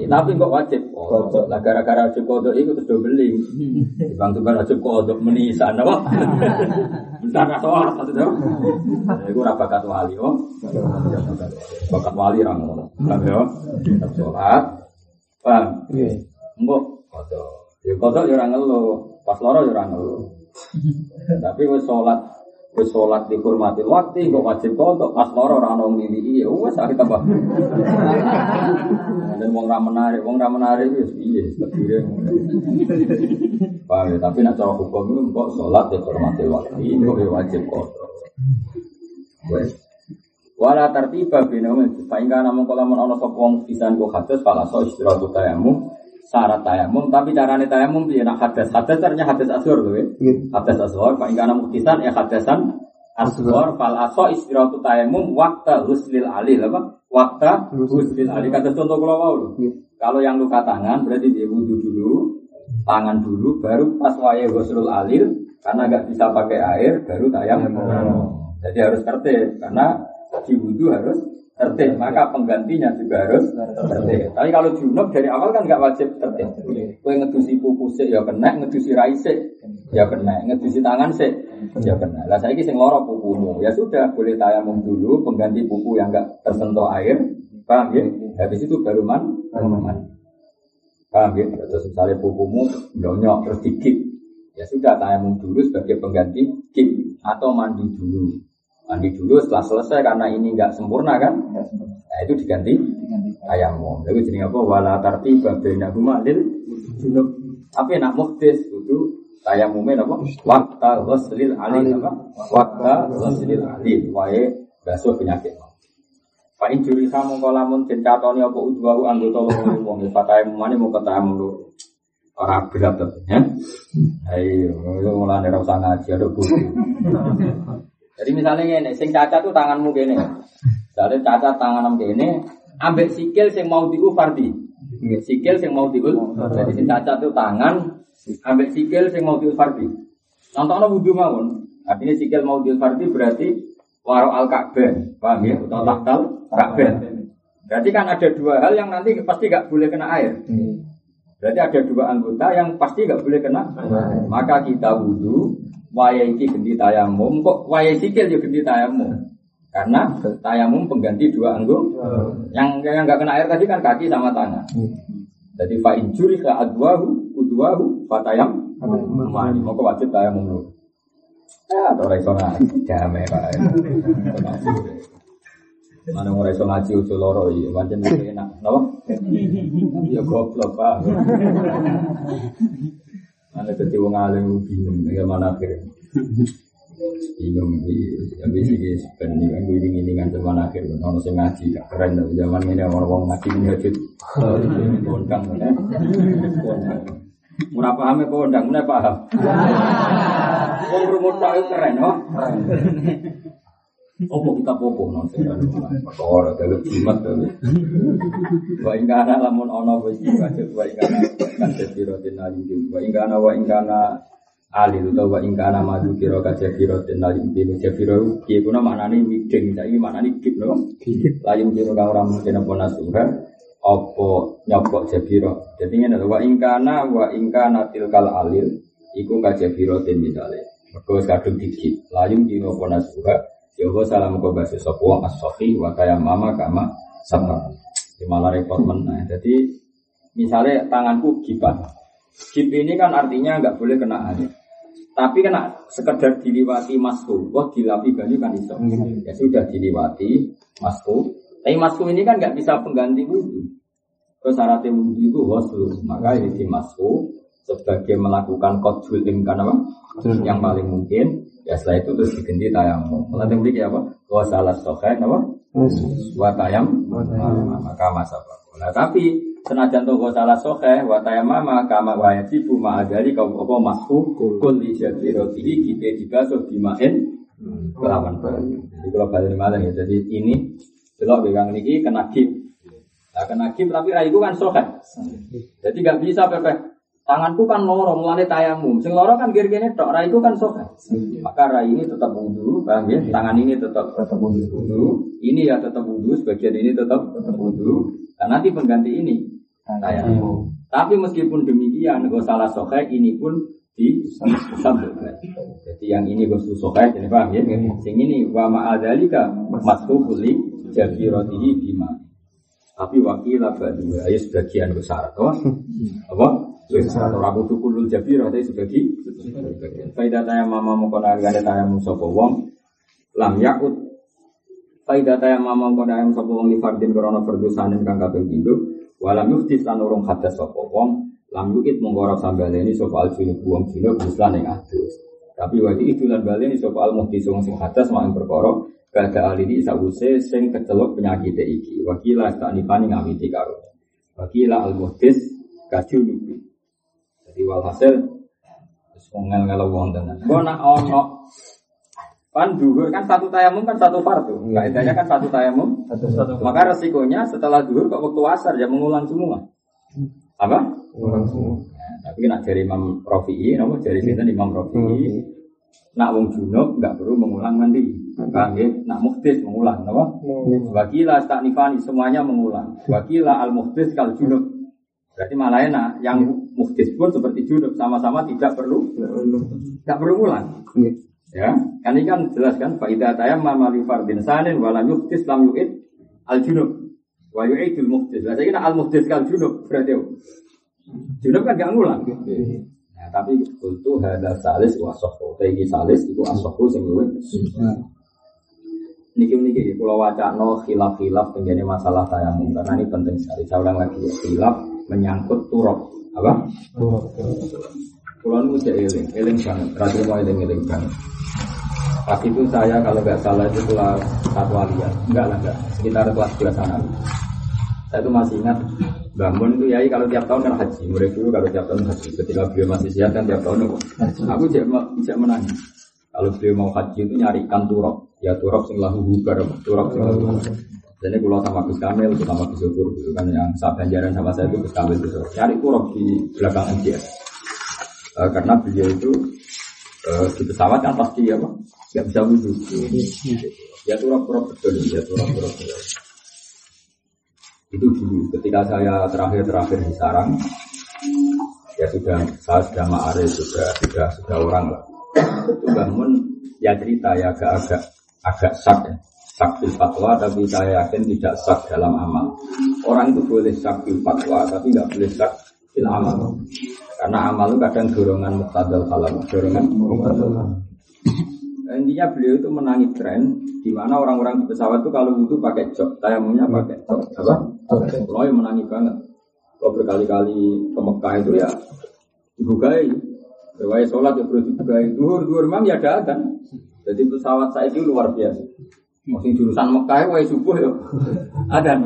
Tapi kok wajib? Kodok. Lah gara-gara wajib kodok itu terus beli. Bang tuh wajib kodok menisan apa Bentar gak sholat Itu. Rabakat wali oh Bakat wali. Orang ya? Tetap sholat. Paham? Mbok kodok. Ya kodok ya orang ngeluh. Pas loro ya orang ngeluh. Tapi sholat Wis sholat dihormati waktu, kok wajib kodok pas loro ora ono milih iya, wes akhir tambah. Dan wong ra menarik, wong ra menarik wis piye kedire. Paham ya, tapi nak cara hukum itu kok sholat dihormati waktu, kok ya wajib kodok. Wes. Wala tertiba bina sehingga namun kalau mau ono sopong pisan kok hadis pala so istirahat tayamu syarat tayamum tapi carane tayamum piye? Nak hadas hadas ternyata hadas asghar tuh ya? Hadas asghar pak ingkana muktisan ya hadasan asghar fal aso istiratu tayamum waktu huslil ali apa waktu huslil ali. Kata contoh kalau mau kalau yang luka tangan berarti dia wudhu dulu tangan dulu baru pas wae huslul alil karena nggak bisa pakai air baru tayamum. Jadi harus tertib karena di wudhu harus tertib, maka penggantinya juga harus tertib. Tapi kalau junub dari awal kan nggak wajib tertib. Kue ngedusi pupu sih ya kena, ngedusi rai sih ya kena, ngedusi tangan sih ya kena. Lah saya kisah loro pupumu, ya sudah boleh tayamum dulu, pengganti pupu yang nggak tersentuh air, paham ya? Habis itu baru man, man. Paham ya? Terus misalnya pupumu blonyok terus dikit, ya sudah tayamum dulu sebagai pengganti kip atau mandi dulu. Mandi dulu setelah selesai karena ini nggak sempurna kan? Nah, itu diganti ayammu. Lalu jadi apa? Wala tarti babena huma lil junub. Tapi nak muktis itu tayamumnya apa? Wakta ghuslil alim apa? Wakta ghuslil alim. Wae basuh penyakit. Pak injuri kamu kalau mun cencatoni apa udwahu anggota wong ya pakai mani mau ketemu lu orang berat ya. Ayo, mulai dari usah ngaji ada bukti. Jadi misalnya ini, sing cacat tuh tanganmu gini. Jadi cacat tangan gini, ambek sikil sing mau diu fardi. Sikil sing mau diu. Jadi sing cacat tuh tangan, ambek sikil sing mau diu fardi. Contohnya wudhu mawon. Artinya sikil mau diu fardi berarti waro al ka'bah, paham ya? Atau taktal ka'bah. Berarti kan ada dua hal yang nanti pasti gak boleh kena air. Berarti ada dua anggota yang pasti gak boleh kena. Maka kita wudhu, waya iki ganti tayamum. Kok waya sikil juga ganti tayamum? Karena tayamum pengganti dua anggung yang yang nggak kena air tadi kan kaki sama tangan. Jadi fa injuri ke adwahu udwahu fatayam mani mau wajib tayamum lu ya ada orang ngaji damai pak mana mau reso ngaji usul loro iya macam itu enak. Napa? Ya goblok pak. Anda jadi wong alim bingung, bagaimana akhirnya? bingung iki tapi sih guys ben iki kan iling-ilingan zaman akhir. Ono sing ngaji gak keren tapi zaman ini orang orang ngaji ngajut kondang ya Murah paham ya kondang, mana paham? Wong rumut tak keren, oh. Opo kita popo non perkara dalu jimat dalu. Wa ingkana lamun ana wis wajib wa ingkana kan dadi rotin ali wa ingkana wa ingkana ali utawa wa ingkana madu kira kaja kira den ali dino jafiro piye kuna maknane wideng saiki maknane dip no. Layung kira kang ora mungkin apa nasuha apa nyopok jabiro. Jadi ngene wa ingkana wa ingkana tilkal alil iku kajabiro den misale. Mergo kadung dikit layung kira apa nasuha Yahwa salam kau bahasa sopo as-sofi wa kaya mama kama sama. Di malah repot mana. Jadi misalnya tanganku gipat. Gip ini kan artinya nggak boleh kena air. Tapi kena sekedar diliwati masku. Wah dilapi banyu kan iso. Ya sudah diliwati masku. Tapi masku ini kan nggak bisa pengganti wudhu. Terus syaratnya wudhu itu waslu. Maka ini di masku sebagai melakukan kodul imkan apa? Yang paling mungkin Ya setelah itu terus diganti tayamum. Nanti beli apa? Wa salah sokai apa? Wa tayam maka masa Nah tapi senajan tuh wa salah sokai wa tayam maka ma wa yajibu ma adari kau apa masku kul di jabiroti kita dibasuh dimain kelawan banyu. Jadi kalau balik malah ya. Jadi ini belok pegang ini kena gip. Nah kena gip tapi raiku kan sokai. Jadi nggak bisa pepeh Tanganku kan loro, mulane tayamum. Sing loro kan gini tok, itu kan soka. Maka rai ini tetap wudhu, paham ya? Tangan ini tetap tetap wudhu. Ini ya tetap wudhu, sebagian ini tetap tetap wudhu. Dan nanti pengganti ini tayamum. Tapi meskipun demikian, gue salah soka ini pun di. Jadi yang ini gue soka, jadi paham ya? Sing ini wa ma'adalika masku kuli rotihi bima. Tapi wakil apa dua, ayo sebagian besar, apa? Atau rabu tukulul jabir atau sebagi Faidah taya mama mukona gada taya musopo wong. Lam yakut. Faidah taya mama mukona ayam sopo wong Lifardin korona perdosanin kang kaping pindu Walam yuktis lan urung hadas sopo wong. Lam yukit menggorok sambaleni sopo al junub wong junub yang adus. Tapi wadi itu lan baleni sopo al muhtis wong sing hadas Main perkara Gada alini sa'use sing kecelok penyakit iki. Wakila istaknifani ngamiti karo. Wakila al muhtis kajunubi jadi walhasil terus ngel ngel wonten. Kok nak ono kan duhur kan satu tayamum kan satu fardu. Kaidahnya kan satu tayamum. Satu, satu. Maka resikonya setelah duhur kok waktu asar ya mengulang semua. Apa? Mengulang semua. Nah, tapi nak dari Imam Rafi'i, nama dari sini Imam Rafi'i. Nak wong junub nggak perlu mengulang mandi. Kan ya? Nak muhtis mengulang, apa? Wakila tak nifani semuanya mengulang. Wakila al muhtis kal junub. Berarti malah enak. Yang muhdis pun seperti junub sama-sama tidak perlu tidak perlu ulang. Ya, kan ini kan jelas kan faidah tayam mali fardin sanin wala yuhdis lam yu'id al junub wa yu'idul muhdis. Lah saya al muhdis kal junub berarti junub kan gak ngulang. Nah, tapi untuk ada salis wa sahhu. Iki salis itu asahhu sing luwih. Niki niki kalau wacana khilaf-khilaf tenggene masalah tayamum karena ini penting sekali. Saya ulang lagi ya, khilaf menyangkut turok apa? Pulau nu cek eling, eling banget. Terakhir mau eling eling banget. Pas itu saya kalau nggak salah itu kelas satu aliyah, enggak lah enggak, sekitar kelas dua sana. Saya itu masih ingat bangun itu ya kalau tiap tahun kan haji, murid dulu kalau tiap tahun haji. Ketika beliau masih sehat kan tiap tahun aku cek cek menangis. Kalau beliau mau haji itu nyari ikan turok, ya turok sing lahu bubar, turok sing lahu jadi kalau sama Gus Kamil, sama Gus Syukur, gitu kan yang saya ganjaran sama saya itu Gus Kamil itu cari kurang di belakang MCS. Uh, eh, karena beliau itu uh, di pesawat kan pasti apa, nggak bisa wudhu. Ya turap turap betul, ya turap turap betul. Itu dulu ketika saya terakhir-terakhir di sarang, ya sudah saya sudah ma'arif sudah sudah sudah orang lah. Itu bangun ya cerita ya agak-agak agak sak ya sakti fatwa tapi saya yakin tidak sak dalam amal. Orang itu boleh sakti fatwa tapi nggak boleh sak fil amal. Karena amal itu kadang dorongan muktadal kalam, dorongan muktadal Intinya beliau itu menangi tren di mana orang-orang di pesawat itu kalau wudhu pakai jok, tayamumnya pakai jok, apa? Kalau yang menangi banget. Kalau berkali-kali ke Mekah itu ya dibukai. Riwayat sholat ya perlu dibukai. Duhur, duhur memang ya ada kan. Jadi pesawat saya itu luar biasa. Masih jurusan Mekah, wae subuh ya. Ada.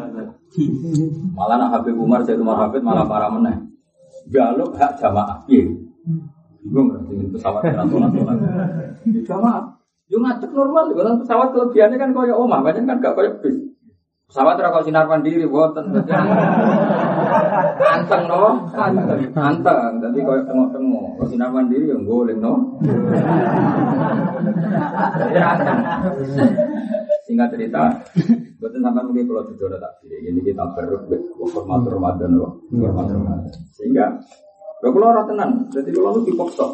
Malah nak Habib Umar, saya Umar Habib malah para meneh. Galuk hak jamaah. Iya. Bingung dengan pesawat. Ya jamaah. Yo ngadeg normal, kalau pesawat kelebihannya kan koyo omah, banyak kan gak koyo bis. Pesawat ora kok sinar mandiri boten. Anteng no, anteng, anteng. Dadi koyo tengok-tengok. Kok sinar mandiri yo goleng no. Ya anteng. Singkat cerita, Betul sampai mungkin kalau ada tak ini kita berhormat Ramadan, hormat Ramadan. Sehingga kalau orang tenang, jadi kalau lu dipaksa,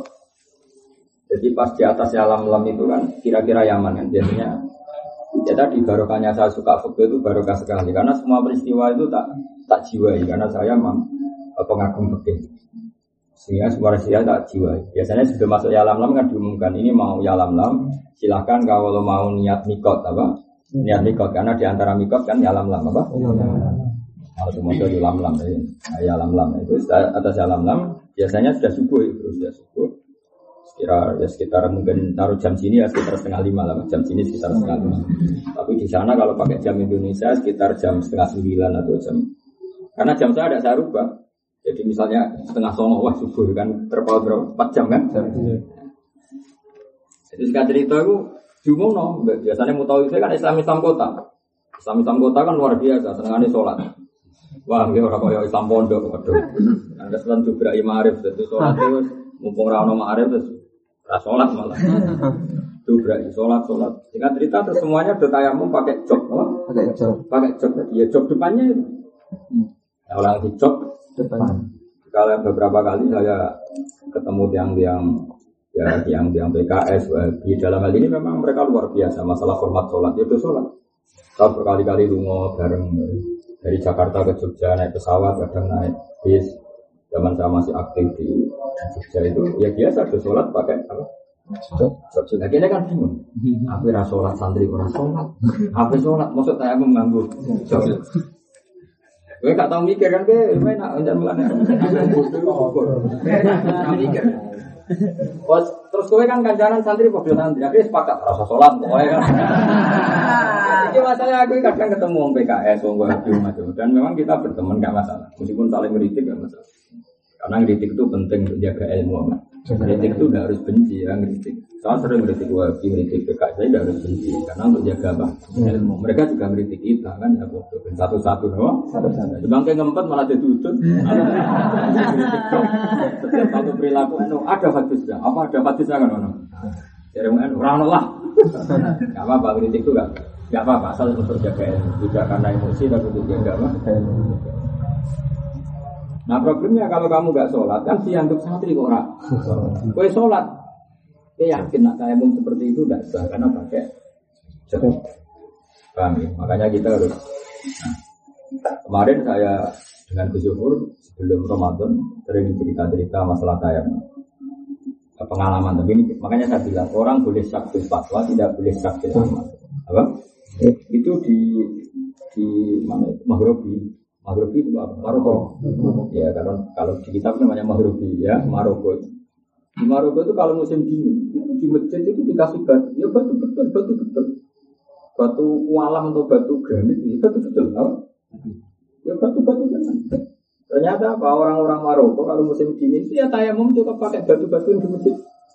jadi pas di atas alam lam itu kan kira-kira Yaman kan jadinya ya tadi barokahnya saya suka foto itu barokah sekali. Karena semua peristiwa itu tak tak jiwai. Karena saya memang pengagum fikih sehingga semua peristiwa tak jiwai biasanya sudah masuk ya lam kan diumumkan ini mau ya lam silahkan kalau mau niat mikot apa? Niat mikot karena di antara mikot kan ya lam apa kalau semua itu ya lam lam ya. Alam lam itu atas ya alam lam biasanya sudah subuh itu sudah subuh. Kira ya sekitar mungkin taruh jam sini ya sekitar setengah lima lah jam sini sekitar setengah lima. Tapi di sana kalau pakai jam Indonesia sekitar jam setengah sembilan atau jam. Karena jam saya ada saya rubah jadi misalnya setengah songo wah subuh kan terpaut berapa empat jam kan jadi sekarang cerita itu jumlah no biasanya mau tahu itu kan Islam Islam kota Islam Islam kota kan luar biasa senangannya sholat Wah, ini orang kaya Islam pondok, waduh. Ada selan juga Imarif, jadi sholat itu mumpung rano ma'arif terus Nah, sholat malah. Berarti sholat, sholat. Dengan cerita terus semuanya udah tayamum pakai jok. Pakai jok. Pakai jok. Ya jok depannya itu. Nah, orang di jok Depan. Kalau beberapa kali saya ketemu yang-yang ya yang yang PKS di dalam hal ini memang mereka luar biasa masalah format sholat ya, itu sholat. Saya berkali-kali lungo bareng dari Jakarta ke Jogja naik pesawat kadang naik bis zaman saya masih aktif di Jogja itu ya biasa ada sholat pakai apa? Nah, kita kan bingung. Apa sholat santri ora sholat? Apa sholat? Maksud saya mengganggu. Gue gak tau mikir kan, gue enak jangan melane. mikir. Terus gue kan kancanan santri padha santri, akhirnya sepakat rasa sholat pokoknya kan. Jadi masalah aku kadang ketemu orang PKS, orang macam dan memang kita berteman gak masalah, meskipun saling ngeritik gak masalah. Karena ngeritik itu penting untuk jaga ilmu. Ngeritik itu gak harus benci ya ngeritik. Saya sering ngeritik wahabi, ngeritik PKS, saya gak harus benci. Karena untuk jaga apa? Ilmu. Mereka juga ngeritik kita kan ya satu-satu no. Satu-satu. Bangkai ngempet malah jadi utut. Setiap satu perilaku no, ada hadisnya. Apa ada hadisnya kan ono? Jadi orang lah. Gak apa-apa ngeritik itu gak Gak apa-apa, asal untuk jaga ilmu. Tidak karena emosi, tapi untuk jaga apa? Nah problemnya kalau kamu gak sholat kan dianggap santri kok ora. Kue sholat, ya yakin nak saya pun seperti itu tidak sah karena pakai jatuh. Paham ya? Makanya kita harus. Nah, kemarin saya dengan Gus sebelum Ramadan sering cerita-cerita masalah tayang pengalaman tapi ini makanya saya bilang orang boleh sakit fatwa tidak boleh sakit amal apa itu di di mana Mahrobi Mahrobi itu apa? Maroko. Ya, karena kalau di kitab namanya Mahrobi ya, Maroko. Di Maroko itu kalau musim dingin, di masjid itu dikasih batu, ya batu betul, batu betul. Batu walam atau batu granit, ya batu betul. Apa? Ya batu batu betul. Ternyata apa orang-orang Maroko kalau musim dingin itu ya tayamum juga pakai batu-batu di masjid.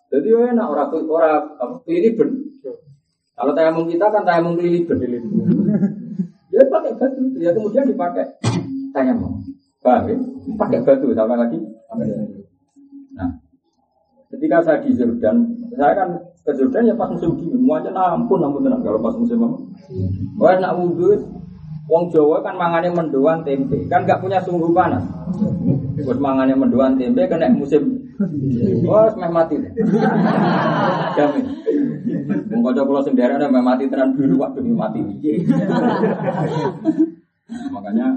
Jadi ya enak orang orang apa ben. Kalau tayamum kita kan tayamum liliben. Ya pakai batu, ya kemudian dipakai tayamum. Paham ya? Pakai batu sama lagi. Ketika saya di Jordan, saya kan ke Jordan ya pas musim dingin, semuanya ampun ampun tenang kalau pas musim apa. Wah nak wudhu, Wong Jawa kan mangannya mendoan tempe, kan gak punya sungguh panas. Buat mangannya mendoan tempe kena musim Wah, semeh mati. Jamin. Wong kanca kula sing daerah meh mati tenan biru waktu mati. Makanya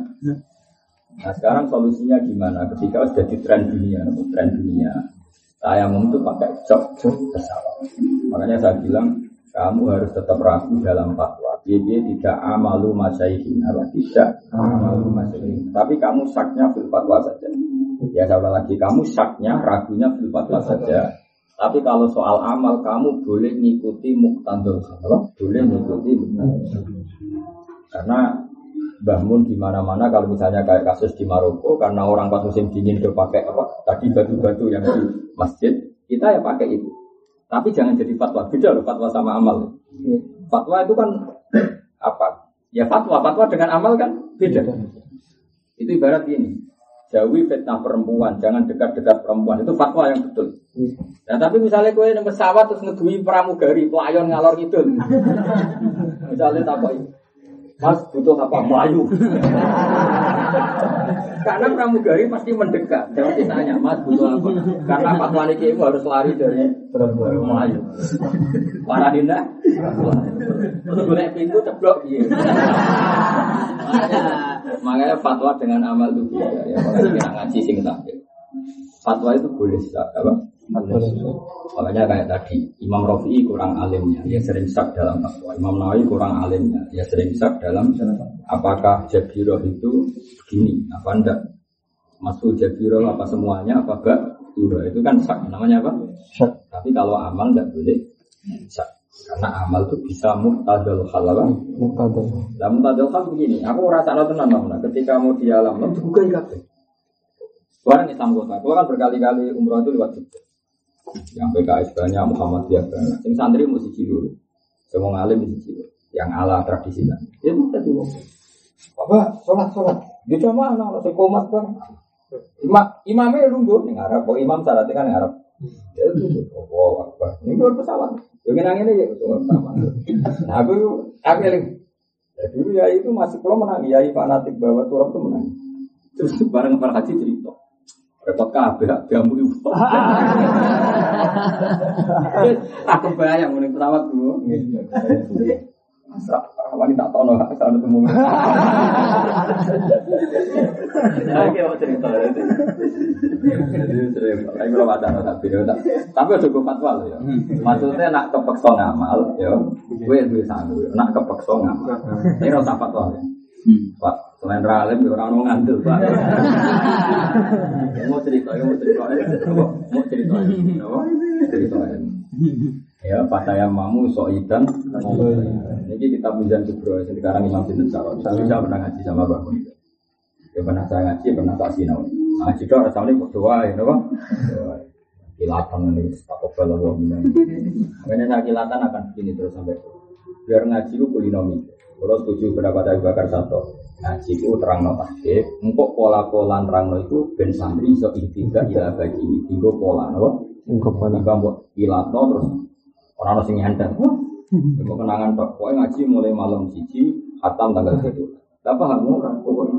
Nah sekarang solusinya gimana? Ketika sudah di tren dunia, tren dunia, saya itu pakai jok pesawat. Makanya saya bilang kamu harus tetap ragu dalam fatwa. Dia, dia tidak amalu masyaihin, apa tidak amalu masyaihin. Tapi kamu saknya fil fatwa saja. Ya saya lagi, kamu saknya ragunya fil fatwa saja. Tapi kalau soal amal kamu boleh ngikuti muktadul apa? Boleh ngikuti muktadul Karena bangun di mana-mana kalau misalnya kayak kasus di Maroko karena orang pas musim dingin udah pakai apa? Tadi batu-batu yang di masjid, kita ya pakai itu. Tapi jangan jadi fatwa. Beda loh fatwa sama amal. Fatwa itu kan apa? Ya fatwa, fatwa dengan amal kan beda. Itu ibarat ini. Jauhi fitnah perempuan, jangan dekat-dekat perempuan. Itu fatwa yang betul. Nah tapi misalnya kue yang pesawat terus ngedui pramugari, pelayon ngalor itu. misalnya tak Mas butuh apa? Melayu. Karena pramugari pasti mendekat. Jangan ditanya, Mas butuh apa? Karena fatwa ini harus lari dari Melayu. Para dinda, gue pintu ceblok gitu. Makanya fatwa dengan amal itu ya, ya makanya kita ngaji sing Fatwa itu boleh apa? Makanya kayak tadi Imam Rafi'i kurang alimnya, dia sering sak dalam fatwa. Imam Nawawi kurang alimnya, dia sering sak dalam apakah Jabiroh itu begini, apa enggak? Masuk Jabiroh apa semuanya, apa enggak? Itu kan sak, namanya apa? Sak. Tapi kalau amal enggak boleh sak. Karena amal itu bisa muktadal hal apa? Muktadal. Nah muktadal hal begini, aku rasa lo tenang nah, ketika mau di alam, lo juga ikat. Orang Islam kota, kalau kan berkali-kali umroh itu lewat Jogja. Yang PKS banyak, Muhammadiyah banyak. Yang santri mesti dulu. Semua ngalim mesti dulu. Yang ala tradisi kan. Ya bisa dulu. Apa? Sholat, sholat. Dia cuma anak, saya komat kan. Ima, imamnya nunggu nih Arab. Kok imam syaratnya kan Arab. Ya itu, oh, apa? Ini dua pesawat. Pengen nangin aja, itu sama. Nah, aku, aku yang Ya dulu ya itu masih kalau menang, ya fanatik bahwa turun itu menang. Terus bareng para haji cerita. Repot kabeh jambu ibu. Aku bayang mending pesawat dulu. Masa wanita tono sana temu. Oke, mau cerita itu. Tapi kalau ada ada video tapi udah gue fatwa loh ya. Maksudnya nak kepeksa ngamal, ya, gue duwe sanggup. Nak kepeksa ngamal, ini rasa fatwa ya. Pak, selain ralim, ya orang ngandel, Pak. mau cerita, mau cerita, mau cerita, cerita. Ya, Pak saya mamu soidan. Ini kita pinjam kubro, sekarang Imam Sinten Sarot. Saya bisa pernah ngaji sama Mun. Ya pernah saya ngaji, pernah tak sinau. Ngaji dong, rasanya berdoa, ya, Pak. Kilatan ini, tak kobel Allah. Makanya saya kilatan akan begini terus sampai biar ngaji lu kulinomi. Kalau setuju pendapat Abu Bakar Sato, ngaji itu terang no tahkik, engkau pola-pola terang no itu ben santri so intiga ila bagi tiga pola, no? Engkau pola. Mbok ilato terus orang harus nyantar. Engkau kenangan tok, pokoknya ngaji mulai malam cici, hatam tanggal satu. Tapi hal murah, pokoknya.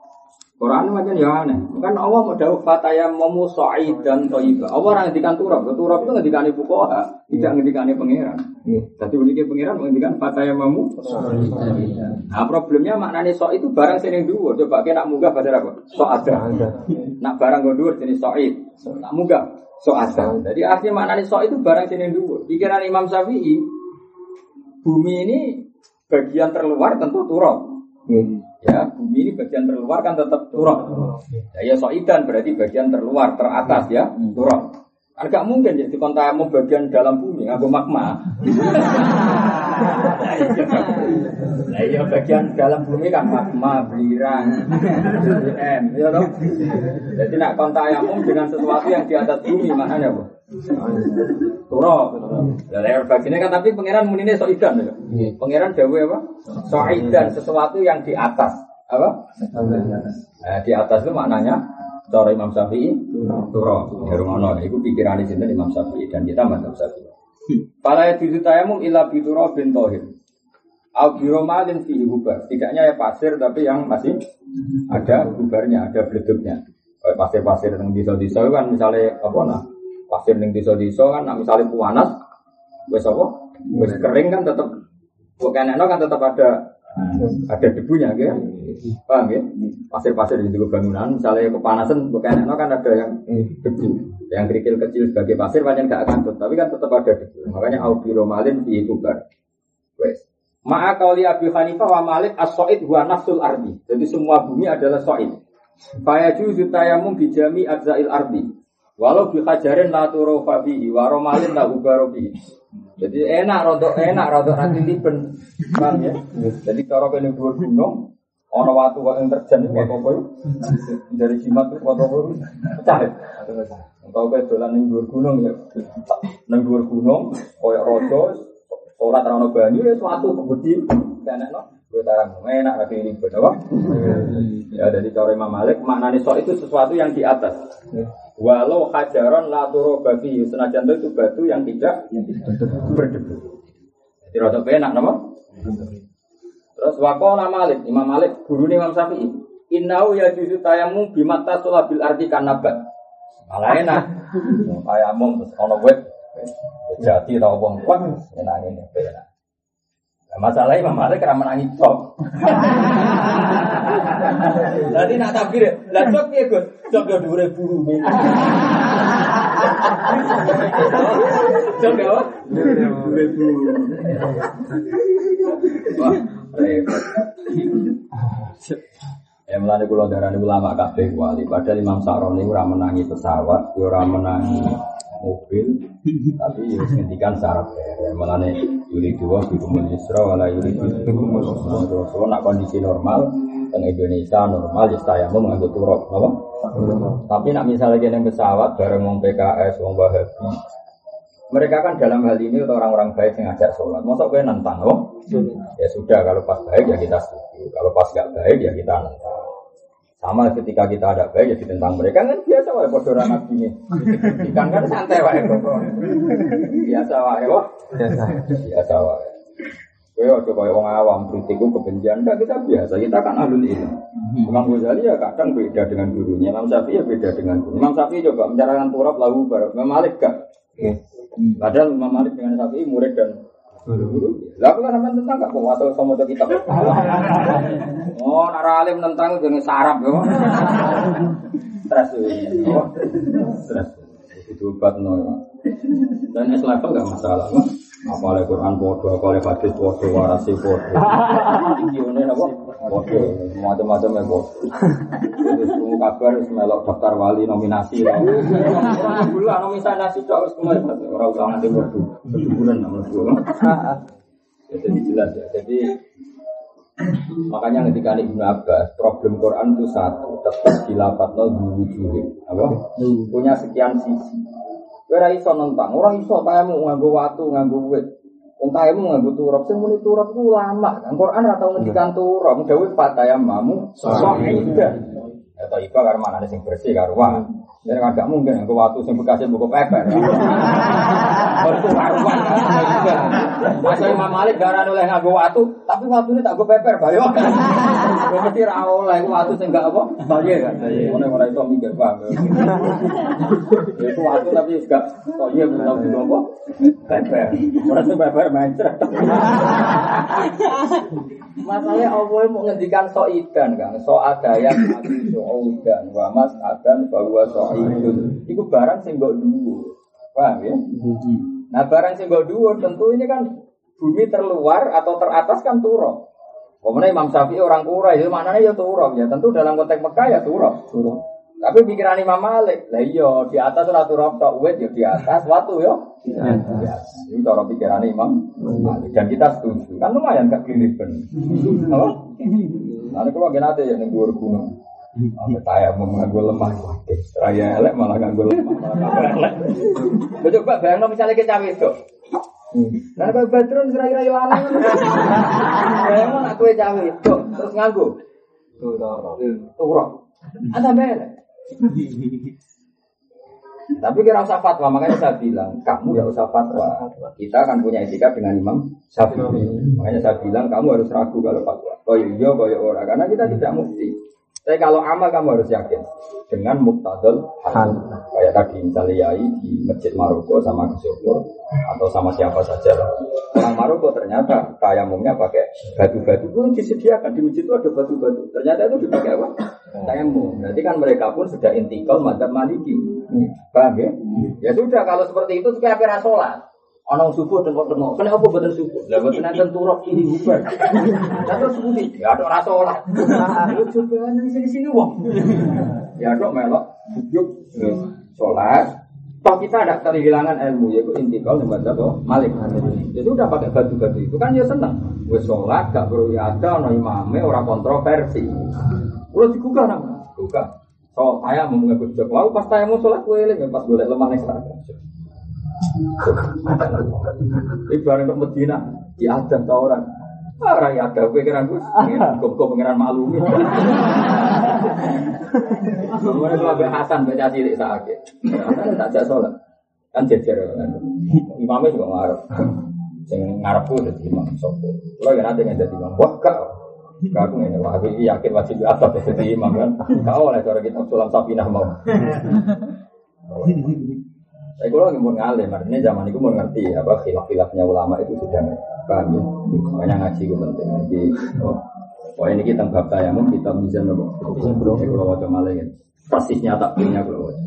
Quran macam ya aneh. Kan Allah mau dawuh fataya momu dan toiba. Allah orang ngendikan turab. Turab itu ngendikan ibu koha, tidak ngendikan pangeran. Jadi uniknya pangeran ngendikan fataya momu. Nah problemnya maknanya so itu barang sini dua. Coba kita nak munggah pada apa? So ada. Nak barang gue dua jenis soid. Nak munggah so ada. Jadi artinya maknanya so itu barang sini dua. Pikiran Imam Syafi'i, bumi ini bagian terluar tentu turab. Ya, bumi ini bagian terluar kan tetap turun. Ya, ya soidan berarti bagian terluar, teratas ya, turun. Kan gak mungkin jadi kontamu bagian dalam bumi, aku magma. Nah, iya bagian dalam bumi kan magma, belirang, M, ya dong. Jadi nak kontamu dengan sesuatu yang di atas bumi, maknanya bu. Turun. Dari bagiannya kan tapi pangeran munine soidan ya. Iya. Pangeran Jawa apa? Soidan sesuatu yang di atas. Apa? Nah, di atas itu maknanya cara Imam Syafi'i turo. Ya rumono itu pikiran di sini Imam Syafi'i dan kita Imam Syafi'i. Para itu tayamu ila bituro bin tohir. Al biromalin fi hubar. Tidaknya ya pasir tapi yang masih ada gubarnya, ada beleduknya. Pasir-pasir yang di desa kan misalnya apa nah pasir yang di desa kan nah, misalnya panas Wes apa? Wes kering kan tetap bukan enak kan tetap ada ada debunya gitu. Paham ya? Pasir-pasir di juga bangunan, misalnya kepanasan bukan enak kan ada yang debu. Yang kerikil kecil sebagai pasir banyak nggak akan tutup, tapi kan tetap ada debu. Makanya aubiro malin di bubar. Wes. Ma'a kauli Abi Hanifah wa Malik as-so'id huwa nafsul ardi. Jadi semua bumi adalah so'id. Faya juzu tayamum bijami adza'il ardi. Walau bi hajarin la turu fabihi wa romalin la ubaro Jadi enak rodok enak rodok nanti tipen. Paham ya? Jadi cara kene dhuwur gunung ana watu kok yang terjan kok apa dari jimat kok apa pecah. Engkau kowe dolan ning dhuwur gunung ya. Ning dhuwur gunung koyo raja sholat ra ono banyu ya suatu kebudi enak no. Gue tarang enak tapi ribet apa? Ya dari cara Imam Malik maknanya sok itu sesuatu yang di atas. Walau hajaron la turu babi senajan itu batu yang tidak berdebu. Jadi rada enak nama. Terus wakola Malik, Imam Malik guru Imam Syafi'i. Innau ya juzu tayamu bimata sulabil arti kanabat. Malah enak. Tayamu terus ono wet. Jati tau wong kuat enak ini enak. Nah, masalah Imam Malik karena menangi cok. Jadi nak takbir, lah cok ya gus, cok ya dua ribu Cok ya, dua ribu. Ya melani kulo darah ulama kabeh wali. Padahal Imam Sa'roni ora menangi pesawat, ora menangi mobil, tapi ya ngendikan syarat ya. Melani yuri dua bikumul yusra wala yuri bikumul Terus nak kondisi normal teng Indonesia normal ya saya mau mengambil turok, apa? Tapi nak misalnya kena pesawat bareng wong PKS, wong Wahabi, mereka kan dalam hal ini orang-orang baik yang ngajak sholat. Masa gue nentang, oh? Ya sudah, kalau pas baik ya kita setuju. Kalau pas gak baik ya kita nentang. Sama ketika kita ada baik ya ditentang mereka kan biasa wae padha ra nabi ini. Ikan kan santai wae kok. Biasa wae kok. Biasa wae. Kowe aja kaya wong awam kritikku kebencian enggak kita biasa. Kita kan ahlul ilmu. Imam Ghazali ya kadang beda dengan gurunya. Imam Syafi'i ya beda dengan guru. Imam Syafi'i coba mencarahkan turab lalu barat. Imam Malik gak? Padahal Imam Malik dengan Syafi'i murid dan lah aku kan sampean tentang gak kok atau sama kitab. Oh, nara alim tentang jangan sarap yo. Stres yo. Stres. Itu obat no. Dan es level gak masalah. Apa oleh Quran bodoh, apa oleh hadis bodoh, warasi bodoh. Ini apa? Bodoh, macam-macam ya bodoh. Jadi semua kabar melok daftar wali nominasi. Bulan nominasi cok harus kemarin orang usah nanti bodoh. Kejuburan nama gue. Jadi jelas ya. Jadi makanya ketika Ibnu Abbas problem Quran itu satu tetap dilapat lo diwujudin apa punya sekian sisi Ora iso nentang, ora iso tayamu nganggo watu, nganggo wit. Wong tayamu nganggo turap, sing muni turap ku lama. Kan Quran ora tau ngendikan turap, dawuh fatayamamu sahidah. Ya to iba karo manane sing bersih karo wae. Jadi kan gak mungkin nganggo watu sing bekasnya buku peper. Itu karuan. Masa Imam Malik garan oleh nganggo watu, tapi watu ini tak gue peper bayo. Mesti ra oleh watu sing gak apa? Bayo kan. Ngono ora iso mikir Pak. Itu watu tapi gak oh iya belum tahu apa? Peper. Ora sing peper mencret. Masalahnya Allah mau ngendikan so ikan kan, so ada yang so udan, wa mas adan bahwa so idun. Itu barang sing mbok dhuwur. Paham ya? Nah, barang sing mbok dhuwur tentu ini kan bumi terluar atau teratas kan turun. Kemudian Imam Syafi'i orang Quraisy, itu maknanya ya turun ya. Tentu dalam konteks Mekah ya turun. Tapi pikiran Imam Malik, lah iya di atas ora turun tok wit ya di atas, watu ya. Ya, ini cara pikiran Imam Malik dan kita setuju. Kan lumayan gak keliben. Apa? Nanti kalau gak nanti ya nih gunung. Sampai taya mau nganggo lemah, raya elek malah nganggo lemah. Coba bayangno misalnya kita itu. Nah, kalau Badrun kira-kira ilangan. Bayangno nak kue cawe itu, terus nganggo. Turok. Ada melek. Tapi kira usah fatwa, makanya saya bilang, kamu ya usah fatwa. Kita akan punya etika dengan Imam Syafi'i. Makanya saya bilang, kamu harus ragu kalau fatwa. Kau iya, kau orang. Karena kita tidak mufti. Tapi kalau amal kamu harus yakin dengan muktadul hal. Kayak tadi misalnya Yai di Masjid Maroko sama Kesyukur atau sama siapa saja. Orang Maroko ternyata tayamumnya pakai batu-batu pun disediakan di masjid itu ada batu-batu. Ternyata itu dipakai apa? Tayamum. Berarti kan mereka pun sudah intikal madzhab Maliki. Paham ya? Ya sudah kalau seperti itu kayak apa sholat? Ono subuh tengok tengok. Kenapa buatan subuh? Lah buatan nanti turok ini bubar. Lalu subuh ini ya ada rasa olah. Coba di sini sini wong. Ya dok melok yuk sholat. Toh kita ada kehilangan ilmu yaitu intikal di madzhab Malik. Jadi udah pakai batu-batu itu kan ya seneng. Wes sholat gak perlu ada ono imame orang kontroversi. Udah digugah nang. Gugah. So, saya mau jok. Lalu pas saya mau sholat, gue pas boleh lemah nih Ibarat ke Medina, di ada tau orang. Orang ya ada, gue kira gue, gue pengiran maklumi. Kemudian itu Abu Hasan baca cilik sakit. Tak jak sholat, kan jejer. Imamnya juga ngarep. Sing ngarep gue jadi imam sopo. Kalau yang nanti jadi imam, wah kak. Aku ini wah aku yakin wajib asap jadi imam kan. Kau oleh cara kita sulam sapinah mau. Saya kalau nggak mau ngalim, artinya zaman itu mau ngerti apa khilaf-khilafnya ulama itu sudah paham ya. Makanya ngaji itu penting. Jadi, oh, oh ini kita bab tayamum kita bisa nopo. Bisa bro. Saya kalau wajah malah ya. Persisnya takbirnya kalau wajah.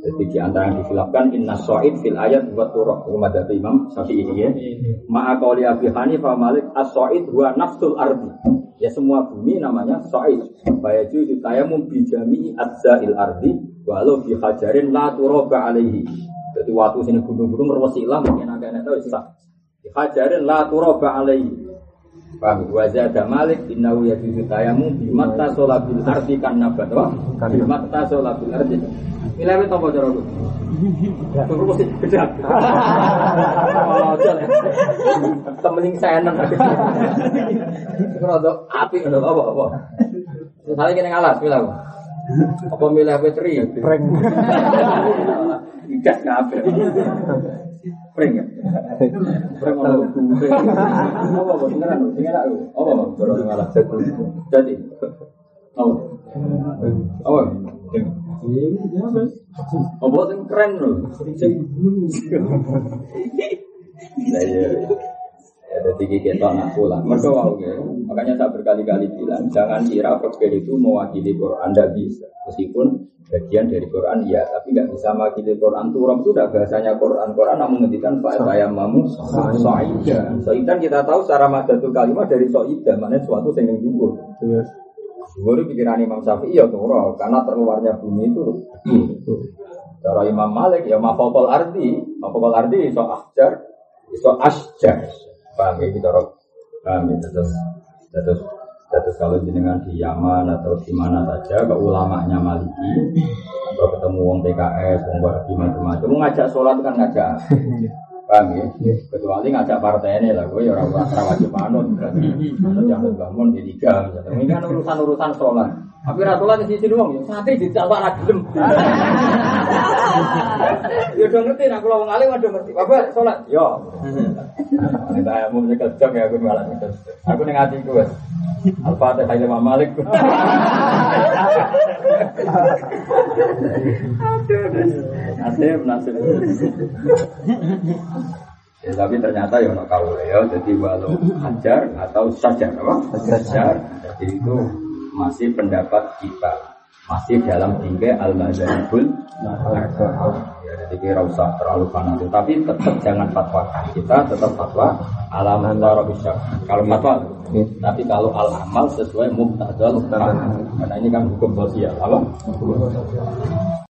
Jadi di antara yang dikhilafkan inna so'id fil ayat buat turok rumah dari Imam Syafi'i ini ya. Ma'akoli Abi Hanifah Malik as-so'id huwa nafsul ardi. Ya semua bumi namanya so'id. Bayaju tayamum bijami adza'il ardi walau bihajarin la turoba alaihi. Jadi waktu sini gunung-gunung merwasi ilang mungkin agak tahu sah. Hajarin la turoba alaihi. Paham? Wajah ada malik innahu yajuzu tayamu bimata sholabil ardi kan nabat wah bimata sholabil ardi. Milih apa cara aku? Tunggu mesti beda. Oh, jalan. Temening seneng. Kalau api ada apa apa. Misalnya kena ngalas, milih apa? Apa milih petri? Prank. Ikas kabeh. Prank ya. Prank ono Apa apa beneran sing enak lho. Apa cara ngalah. Jadi. Apa? Apa? Apa sing keren lho. Sing Nah, iya. Ya, jadi kita nak pulang. Mau ya. Makanya saya berkali-kali bilang, jangan kira fakir itu mewakili Quran. Anda bisa. Meskipun bagian dari Quran ya, tapi nggak bisa mewakili Quran. Turun itu udah bahasanya Quran. Quran namun menghentikan Pak saya mamu soidan. Soidan kita tahu secara madatul kalimat dari soidan, mana suatu yang dulu. Dulu pikiran Imam Syafi'i ya turun, karena terluarnya bumi itu. Cara Imam Malik ya mafokol arti, mafokol arti so ahjar, so asjar. Paham ya kita paham ya terus terus terus kalau jenengan di Yaman atau di mana saja ke ulamanya Maliki atau ketemu wong PKS, wong Wahabi macam-macam, ngajak sholat kan ngajak. Paham ya? Kecuali ngajak partai ini lah, gue ya orang orang wajib manut. Jangan bangun di tiga. Ini kan urusan-urusan sholat. Tapi ratulah di sisi doang, ya santri di calon gelem. Ya udah ngerti, nak kalau ngalih udah ngerti. Bapak sholat, yo. Ini saya mau nyekel jam ya, aku malah nyekel. Aku nih ngaji gue. Al-Fatihah Imam Malik. Nasib, nasib. Ya, tapi ternyata ya ono kau ya, jadi walau ajar atau sajar apa? Sajar. Jadi itu masih pendapat kita masih dalam tinggi al mazhabul ya jadi kira usah terlalu fanatik. Tapi tetap jangan fatwa kita tetap fatwa alam antara bisa kalau fatwa tapi kalau al amal sesuai muktadal. Karena ini kan hukum sosial. Apa